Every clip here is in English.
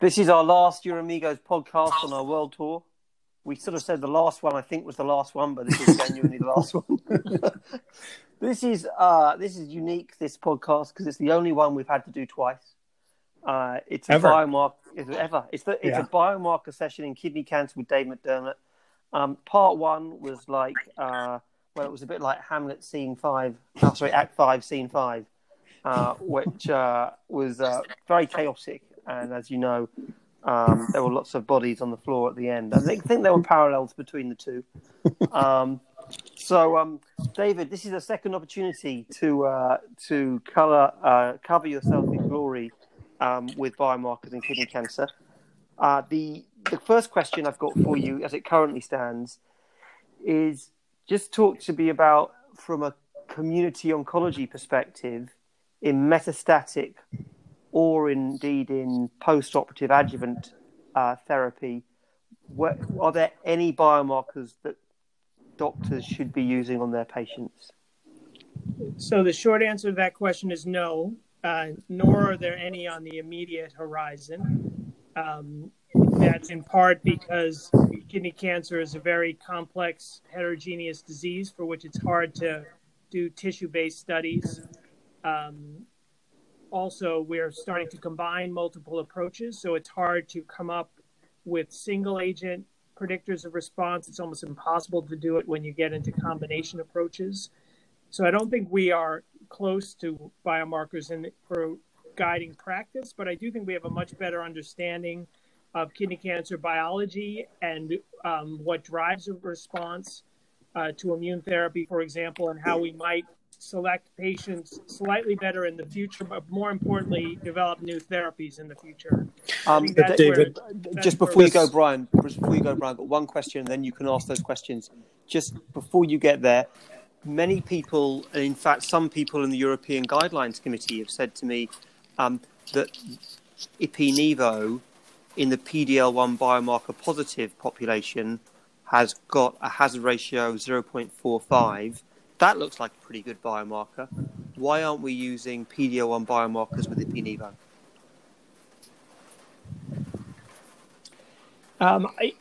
This is our last Uromigos podcast on our world tour. We sort of said the last one, I think, was the last one, but this is genuinely the last one. this is uh, this is unique. This podcast because it's the only one we've had to do twice. Uh, it's a Ever. biomarker ever. It's the, it's Yeah. a biomarker session in kidney cancer with Dave McDermott. Um, part one was like uh, well, it was a bit like Hamlet scene five. Oh, sorry, Act five, scene five, uh, which uh, was uh, very chaotic. And as you know, um, there were lots of bodies on the floor at the end. I think, think there were parallels between the two. Um, so, um, David, this is a second opportunity to uh, to color, uh, cover yourself in glory um, with biomarkers in kidney cancer. Uh, the the first question I've got for you, as it currently stands, is just talk to me about from a community oncology perspective in metastatic or indeed in post-operative adjuvant uh, therapy. Where, are there any biomarkers that doctors should be using on their patients? So the short answer to that question is no, uh, nor are there any on the immediate horizon. Um, that's in part because kidney cancer is a very complex, heterogeneous disease for which it's hard to do tissue-based studies. Um, also, we're starting to combine multiple approaches, so it's hard to come up with single-agent predictors of response. It's almost impossible to do it when you get into combination approaches. So I don't think we are close to biomarkers in for guiding practice, but I do think we have a much better understanding of kidney cancer biology and um, what drives a response uh, to immune therapy, for example, and how we might select patients slightly better in the future, but more importantly, develop new therapies in the future. Um, David, where- just before you go, Brian, before you go, Brian, got one question, and then you can ask those questions. Just before you get there, many people, and in fact, some people in the European Guidelines Committee have said to me um, that Ipi-Nivo in the PDL1 biomarker positive population has got a hazard ratio of 0.45. That looks like a pretty good biomarker. Why aren't we using PDL1 biomarkers with Ipi-Nivo? Um, I,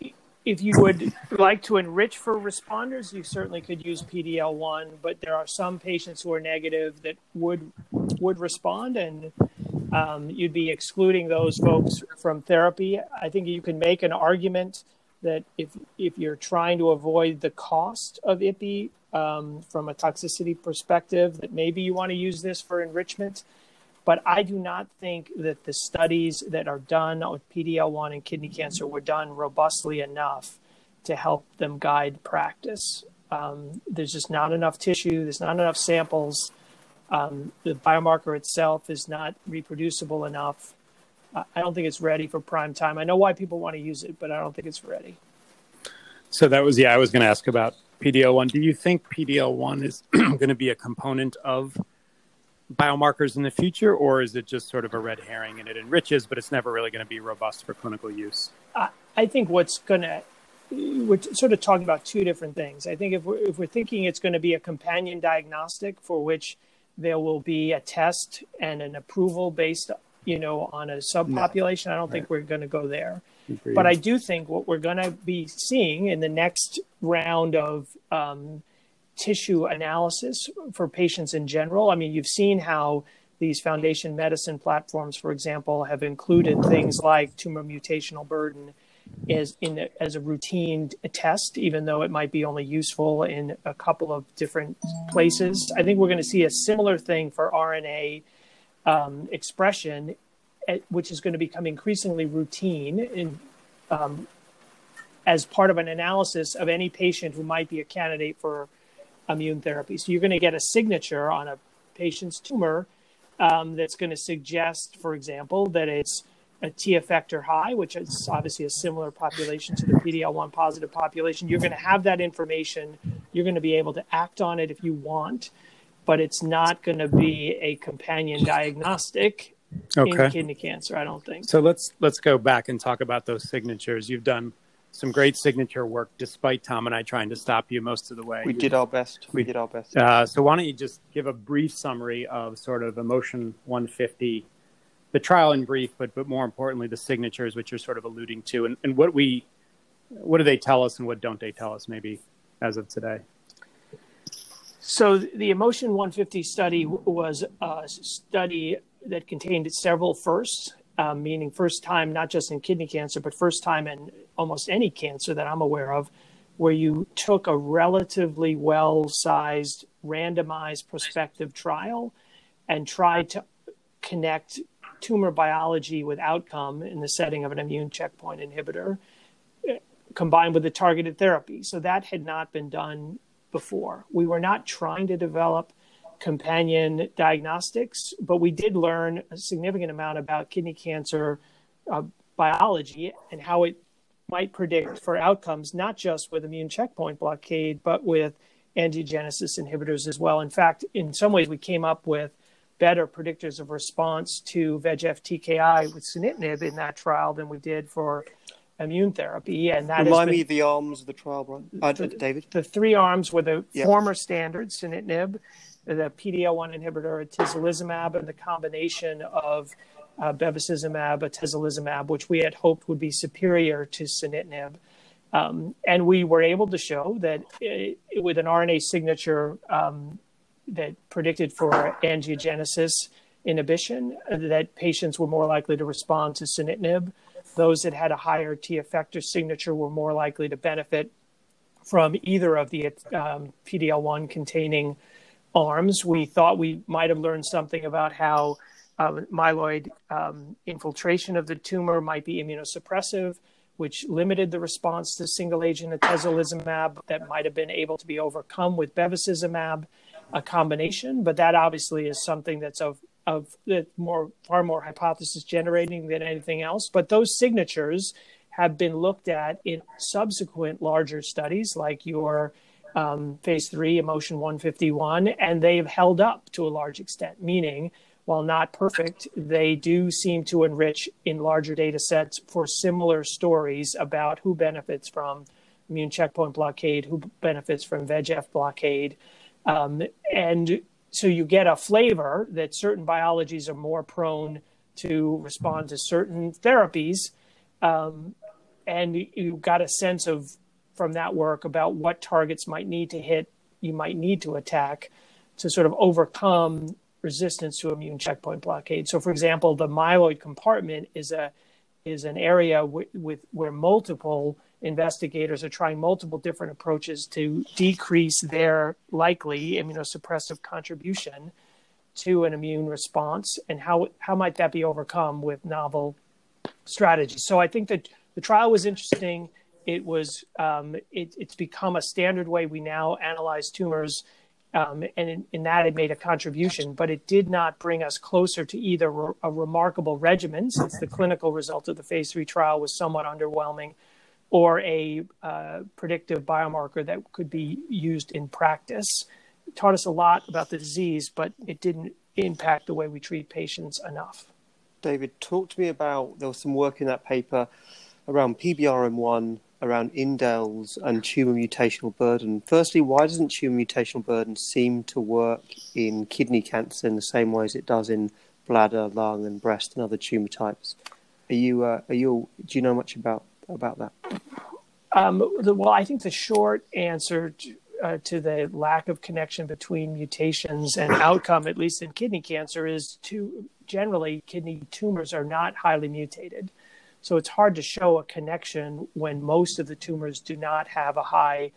if you would like to enrich for responders, you certainly could use PDL1, but there are some patients who are negative that would would respond, and um, you'd be excluding those folks from therapy. I think you can make an argument that if if you're trying to avoid the cost of IPI um, from a toxicity perspective, that maybe you want to use this for enrichment. But I do not think that the studies that are done with PDL1 and kidney cancer were done robustly enough to help them guide practice. Um, there's just not enough tissue, there's not enough samples. Um, the biomarker itself is not reproducible enough. I I don't think it's ready for prime time. I know why people want to use it, but I don't think it's ready. So that was yeah. I was going to ask about PDL one. Do you think PDL one is going to be a component of biomarkers in the future, or is it just sort of a red herring and it enriches, but it's never really going to be robust for clinical use? I, I think what's going to we're sort of talking about two different things. I think if we're, if we're thinking it's going to be a companion diagnostic for which there will be a test and an approval based, you know, on a subpopulation, I don't think we're going to go there. But I do think what we're going to be seeing in the next round of um, tissue analysis for patients in general. I mean, you've seen how these foundation medicine platforms, for example, have included things like tumor mutational burden as in a, as a routine test, even though it might be only useful in a couple of different places. I think we're going to see a similar thing for RNA um, expression, which is going to become increasingly routine in um, as part of an analysis of any patient who might be a candidate for immune therapy. So you're going to get a signature on a patient's tumor um, that's going to suggest, for example, that it's a T effector high, which is obviously a similar population to the PDL1 positive population. You're going to have that information. You're going to be able to act on it if you want, but it's not going to be a companion diagnostic in Okay. kidney cancer. I don't think. So let's let's go back and talk about those signatures. You've done some great signature work, despite Tom and I trying to stop you most of the way. We did our best. We did our best. Uh, so why don't you just give a brief summary of sort of IMmotion 150 the trial in brief, but but more importantly, the signatures, which you're sort of alluding to, and, and what we what do they tell us, and what don't they tell us, maybe as of today? So the IMmotion 150 study was a study that contained several firsts, um, meaning first time not just in kidney cancer, but first time in almost any cancer that I'm aware of, where you took a relatively well-sized randomized prospective trial and tried to connect tumor biology with outcome in the setting of an immune checkpoint inhibitor eh, combined with a targeted therapy. So that had not been done before. We were not trying to develop companion diagnostics, but we did learn a significant amount about kidney cancer uh, biology and how it might predict for outcomes, not just with immune checkpoint blockade, but with angiogenesis inhibitors as well. In fact, in some ways, we came up with better predictors of response to VEGF TKI with sunitinib in that trial than we did for immune therapy. And that remind been, me the arms of the trial, Brian. Uh, the, David. The three arms were the yep. former standard sunitinib, the PD-L1 inhibitor atezolizumab, and the combination of uh, bevacizumab, atezolizumab, which we had hoped would be superior to sunitinib. Um, and we were able to show that it, with an RNA signature um, that predicted for angiogenesis inhibition, uh, that patients were more likely to respond to sunitinib. Those that had a higher T effector signature were more likely to benefit from either of the um, PD-L1 containing arms. We thought we might have learned something about how um, myeloid um, infiltration of the tumor might be immunosuppressive which limited the response to single agent atezolizumab that might have been able to be overcome with bevacizumab, a combination. But that obviously is something that's of of that more far more hypothesis generating than anything else. But those signatures have been looked at in subsequent larger studies, like your um, phase three IMmotion 151, and they've held up to a large extent, meaning while not perfect, they do seem to enrich in larger data sets for similar stories about who benefits from immune checkpoint blockade, who benefits from VEGF blockade. Um, and so you get a flavor that certain biologies are more prone to respond to certain therapies. Um, and you got a sense of from that work about what targets might need to hit, you might need to attack to sort of overcome resistance to immune checkpoint blockade. So, for example, the myeloid compartment is a is an area with, with where multiple investigators are trying multiple different approaches to decrease their likely immunosuppressive contribution to an immune response, and how how might that be overcome with novel strategies? So, I think that the trial was interesting. It was um, it, it's become a standard way we now analyze tumors um, and in, in, that it made a contribution, but it did not bring us closer to either re- a remarkable regimen, since the clinical result of the phase three trial was somewhat underwhelming, or a uh, predictive biomarker that could be used in practice. It taught us a lot about the disease, but it didn't impact the way we treat patients enough. David, talk to me about there was some work in that paper around PBRM1 around indels and tumor mutational burden. Firstly, why doesn't tumor mutational burden seem to work in kidney cancer in the same way as it does in bladder, lung, and breast and other tumor types? Are you uh, are you do you know much about about that? Um, the, well, I think the short answer to, uh, to the lack of connection between mutations and outcome, at least in kidney cancer, is to generally kidney tumors are not highly mutated. So it's hard to show a connection when most of the tumors do not have a high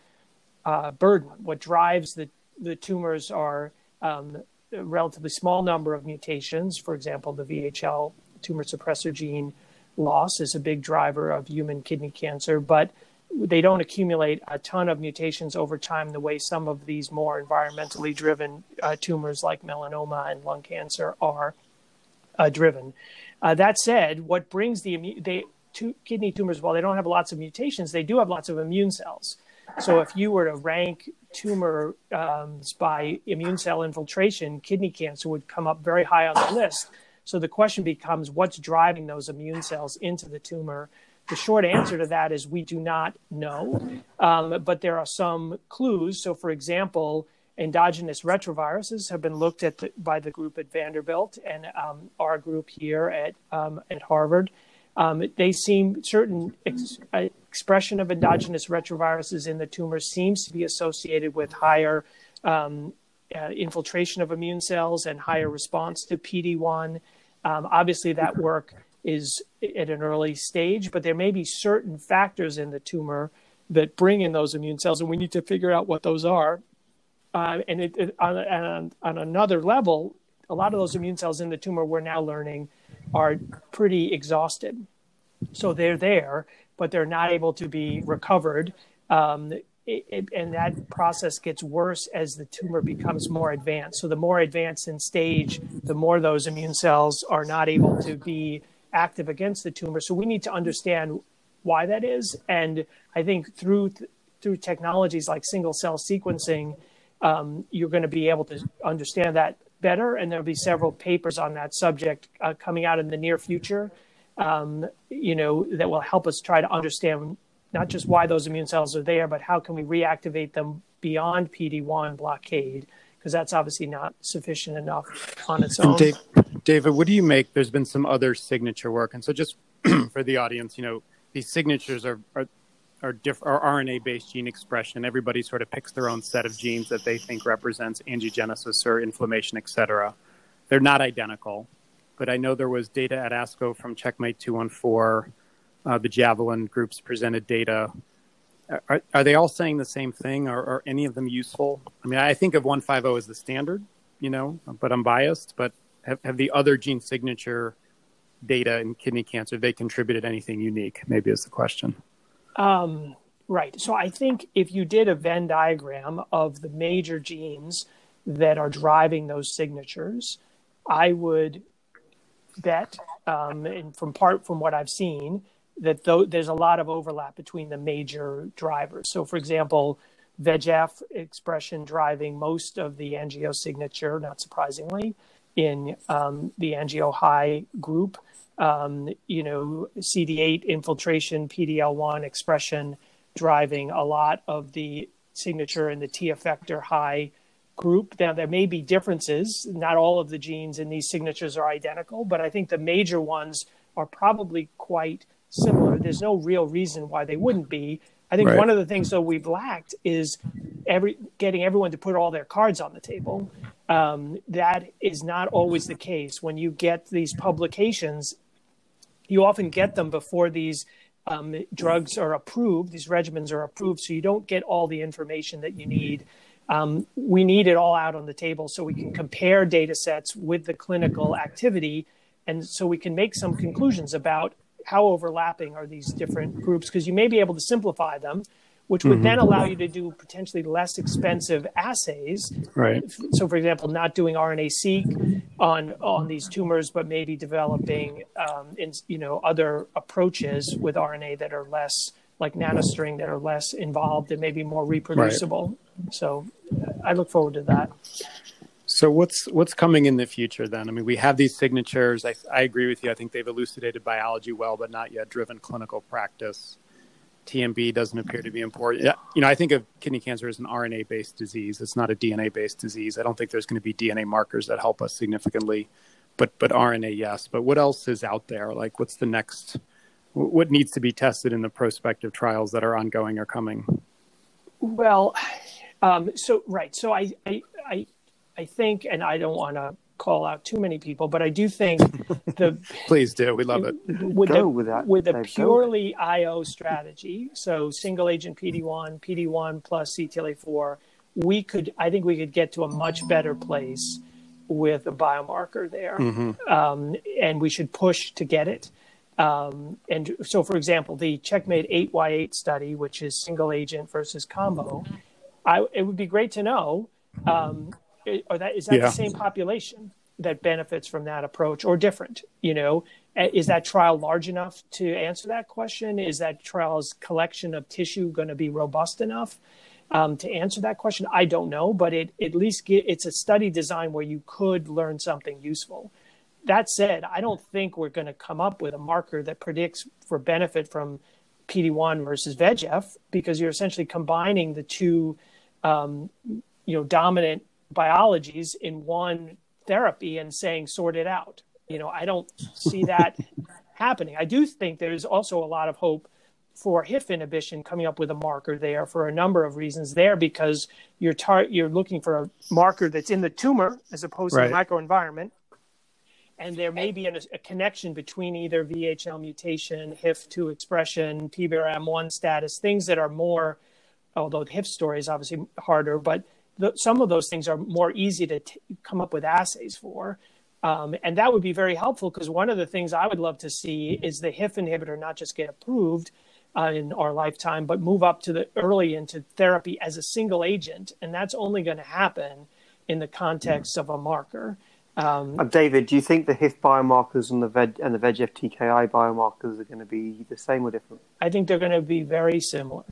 uh, burden. What drives the, the tumors are um, a relatively small number of mutations. For example, the VHL tumor suppressor gene loss is a big driver of human kidney cancer, but they don't accumulate a ton of mutations over time the way some of these more environmentally driven uh, tumors like melanoma and lung cancer are uh, driven. Uh, that said, what brings the they, two, kidney tumors, while they don't have lots of mutations, they do have lots of immune cells. So if you were to rank tumors um, by immune cell infiltration, kidney cancer would come up very high on the list. So the question becomes what's driving those immune cells into the tumor? The short answer to that is we do not know, um, but there are some clues. So, for example, endogenous retroviruses have been looked at the, by the group at Vanderbilt and um, our group here at um, at Harvard. Um, they seem certain ex- uh, expression of endogenous retroviruses in the tumor seems to be associated with higher um, uh, infiltration of immune cells and higher response to PD1. Um, obviously, that work is at an early stage, but there may be certain factors in the tumor that bring in those immune cells, and we need to figure out what those are. Uh, and it, it, on, on, on another level, a lot of those immune cells in the tumor we're now learning are pretty exhausted. So they're there, but they're not able to be recovered. Um, it, it, and that process gets worse as the tumor becomes more advanced. So the more advanced in stage, the more those immune cells are not able to be active against the tumor. So we need to understand why that is. And I think through through technologies like single cell sequencing, um, you're going to be able to understand that better. And there'll be several papers on that subject uh, coming out in the near future. Um, you know that will help us try to understand not just why those immune cells are there, but how can we reactivate them beyond PD1 blockade? Because that's obviously not sufficient enough on its own. Dave, David, what do you make? There's been some other signature work, and so just for the audience, you know, these signatures are are are, diff- are RNA-based gene expression. Everybody sort of picks their own set of genes that they think represents angiogenesis or inflammation, et cetera. They're not identical, but I know there was data at ASCO from Checkmate 214 uh, the Javelin groups presented data. Are, are, they all saying the same thing? Or are any of them useful? I mean, I think of 150 as the standard, you know, but I'm biased. But have, have the other gene signature data in kidney cancer, they contributed anything unique? Maybe is the question. Um, right. So I think if you did a Venn diagram of the major genes that are driving those signatures, I would bet, um, and from part from what I've seen, that th- there's a lot of overlap between the major drivers. So, for example, VEGF expression driving most of the angio signature, not surprisingly, in um, the angio high group. Um, you know, CD8 infiltration, PDL1 expression driving a lot of the signature in the T effector high group. Now, there may be differences. Not all of the genes in these signatures are identical, but I think the major ones are probably quite similar. There's no real reason why they wouldn't be. I think right. one of the things though we've lacked is every getting everyone to put all their cards on the table. Um, that is not always the case. When you get these publications, you often get them before these um, drugs are approved. These regimens are approved, so you don't get all the information that you need. Um, we need it all out on the table so we can compare data sets with the clinical activity and so we can make some conclusions about how overlapping are these different groups because you may be able to simplify them which would mm-hmm. then allow you to do potentially less expensive assays. Right. So, for example, not doing RNA-seq on on these tumors, but maybe developing, um, in, you know, other approaches with RNA that are less like nanostring that are less involved and maybe more reproducible. Right. So, I look forward to that. So what's what's coming in the future then? I mean, we have these signatures. I, I agree with you. I think they've elucidated biology well, but not yet driven clinical practice. TMB doesn't appear to be important. Yeah, you know, I think of kidney cancer as an RNA-based disease. It's not a DNA-based disease. I don't think there's going to be DNA markers that help us significantly, but but RNA, yes. But what else is out there? Like, what's the next? What needs to be tested in the prospective trials that are ongoing or coming? Well, um, so right. So I, I, I I think, and I don't want to call out too many people, but I do think the please do. We love it. With Go the, with that. With a purely IO strategy, so single agent PD1, PD1 plus CTLA4, we could. I think we could get to a much better place with a biomarker there, mm-hmm. um, and we should push to get it. Um, and so, for example, the Checkmate 8Y8 study, which is single agent versus combo, I, it would be great to know um, or that is that yeah. the same population that benefits from that approach or different you know? Is that trial large enough to answer that question? Is that trial's collection of tissue going to be robust enough um, to answer that question? I don't know but it at least get, it's a study design where you could learn something useful. That said i don't think we're going to come up with a marker that predicts for benefit from pd1 versus vegf because you're essentially combining the two um, you know dominant biologies in one therapy and saying sort it out. You know, I don't see that happening. I do think there's also a lot of hope for HIF inhibition coming up with a marker there for a number of reasons there because you're tar- you're looking for a marker that's in the tumor as opposed right. to the microenvironment and there may be a, a, connection between either VHL mutation, HIF2 expression, PBRM1 status, things that are more, although the HIF story is obviously harder, but the, some of those things are more easy to t- come up with assays for. Um, and that would be very helpful because one of the things I would love to see is the HIF inhibitor not just get approved uh, in our lifetime, but move up to the early into therapy as a single agent. And that's only going to happen in the context of a marker. Um, uh, David, do you think the HIF biomarkers and the VEG, and the VEGF TKI biomarkers are going to be the same or different? I think they're going to be very similar.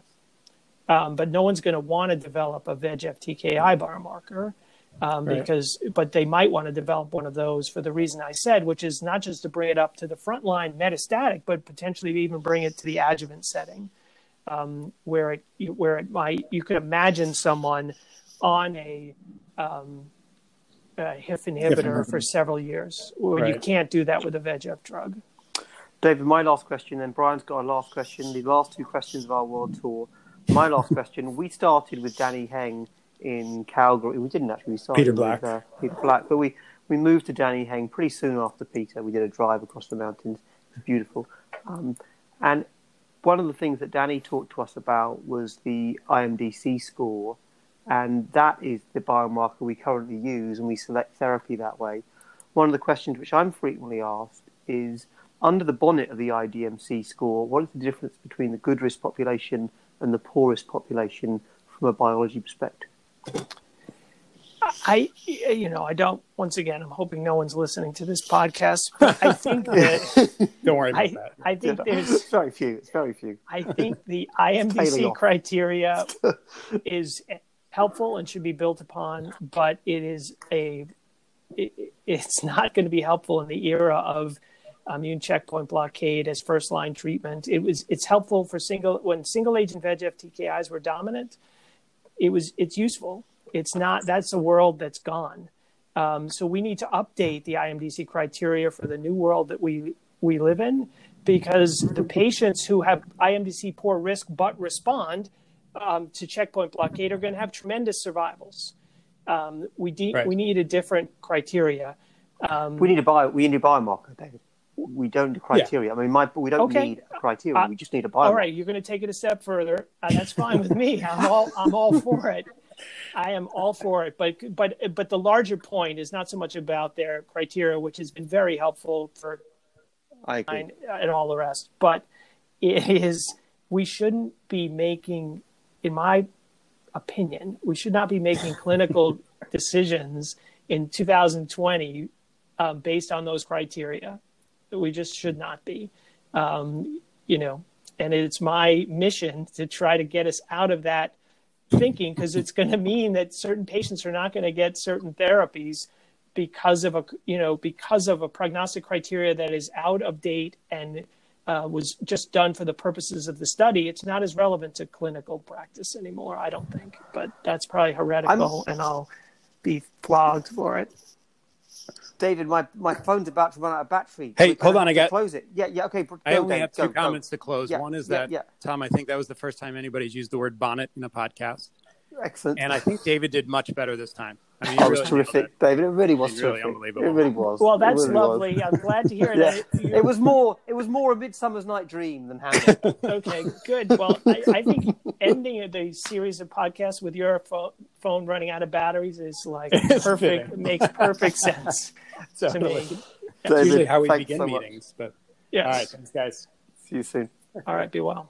Um, but no one's going to want to develop a VEGF TKI biomarker um, right. because, but they might want to develop one of those for the reason I said, which is not just to bring it up to the frontline metastatic, but potentially even bring it to the adjuvant setting, um, where it where it might you could imagine someone on a um, uh, HIF inhibitor for several years. Well, right. You can't do that with a VEGF drug. David, my last question, then Brian's got a last question. The last two questions of our world tour. My last question. We started with Danny Heng in Calgary. We didn't actually. We started Peter Black. With, uh, Peter Black, but we we moved to Danny Heng pretty soon after Peter. We did a drive across the mountains. It was beautiful. Um, and one of the things that Danny talked to us about was the IMDC score and that is the biomarker we currently use, and we select therapy that way. One of the questions which I'm frequently asked is under the bonnet of the IDMC score, what is the difference between the good risk population and the poorest population from a biology perspective? I, you know, I don't. Once again, I'm hoping no one's listening to this podcast. But I think that don't worry about I, that. I think yeah, there's it's very few. It's very few. I think the IMDC criteria is helpful and should be built upon, but it is a it, it's not going to be helpful in the era of immune checkpoint blockade as first line treatment. It was it's helpful for single when single agent VEGF TKIs were dominant. It was it's useful. It's not that's a world that's gone. Um, so we need to update the IMDC criteria for the new world that we we live in because the patients who have IMDC poor risk but respond um, to checkpoint blockade are going to have tremendous survivals. Um, we de- right. we need a different criteria. Um, we need a bio we need a biomarker, David. We don't need criteria. Yeah. I mean, my, we don't okay. need a criteria. Uh, we just need a biomarker. All right, you're going to take it a step further. Uh, that's fine with me. I'm all I'm all for it. I am all for it. But but but the larger point is not so much about their criteria, which has been very helpful for I agree. and all the rest. But it is we shouldn't be making in my opinion, we should not be making clinical decisions in 2020 um, based on those criteria. We just should not be. Um, you know, and it's my mission to try to get us out of that thinking because it's going to mean that certain patients are not going to get certain therapies because of a you know because of a prognostic criteria that is out of date and uh, was just done for the purposes of the study, it's not as relevant to clinical practice anymore, I don't think. But that's probably heretical, I'm... and I'll be flogged for it. David, my, my phone's about to run out of battery. Hey, hold on, I got to close it. Yeah, yeah, okay. I only have two go, comments go. to close. Yeah, One is yeah, that yeah. Tom, I think that was the first time anybody's used the word bonnet in a podcast. Excellent. And I think David did much better this time. I mean, that really was terrific, David. It really was really terrific. unbelievable. It really was. Well, that's really lovely. Was. I'm glad to hear yeah. that. It was more. It was more a Midsummer's Night Dream than Hamlet. okay, good. Well, I, I, think ending the series of podcasts with your phone, phone running out of batteries is like perfect. makes perfect sense to me. David, That's usually how we begin so meetings. But yeah. All right, thanks, guys. See you soon. All right. Be well.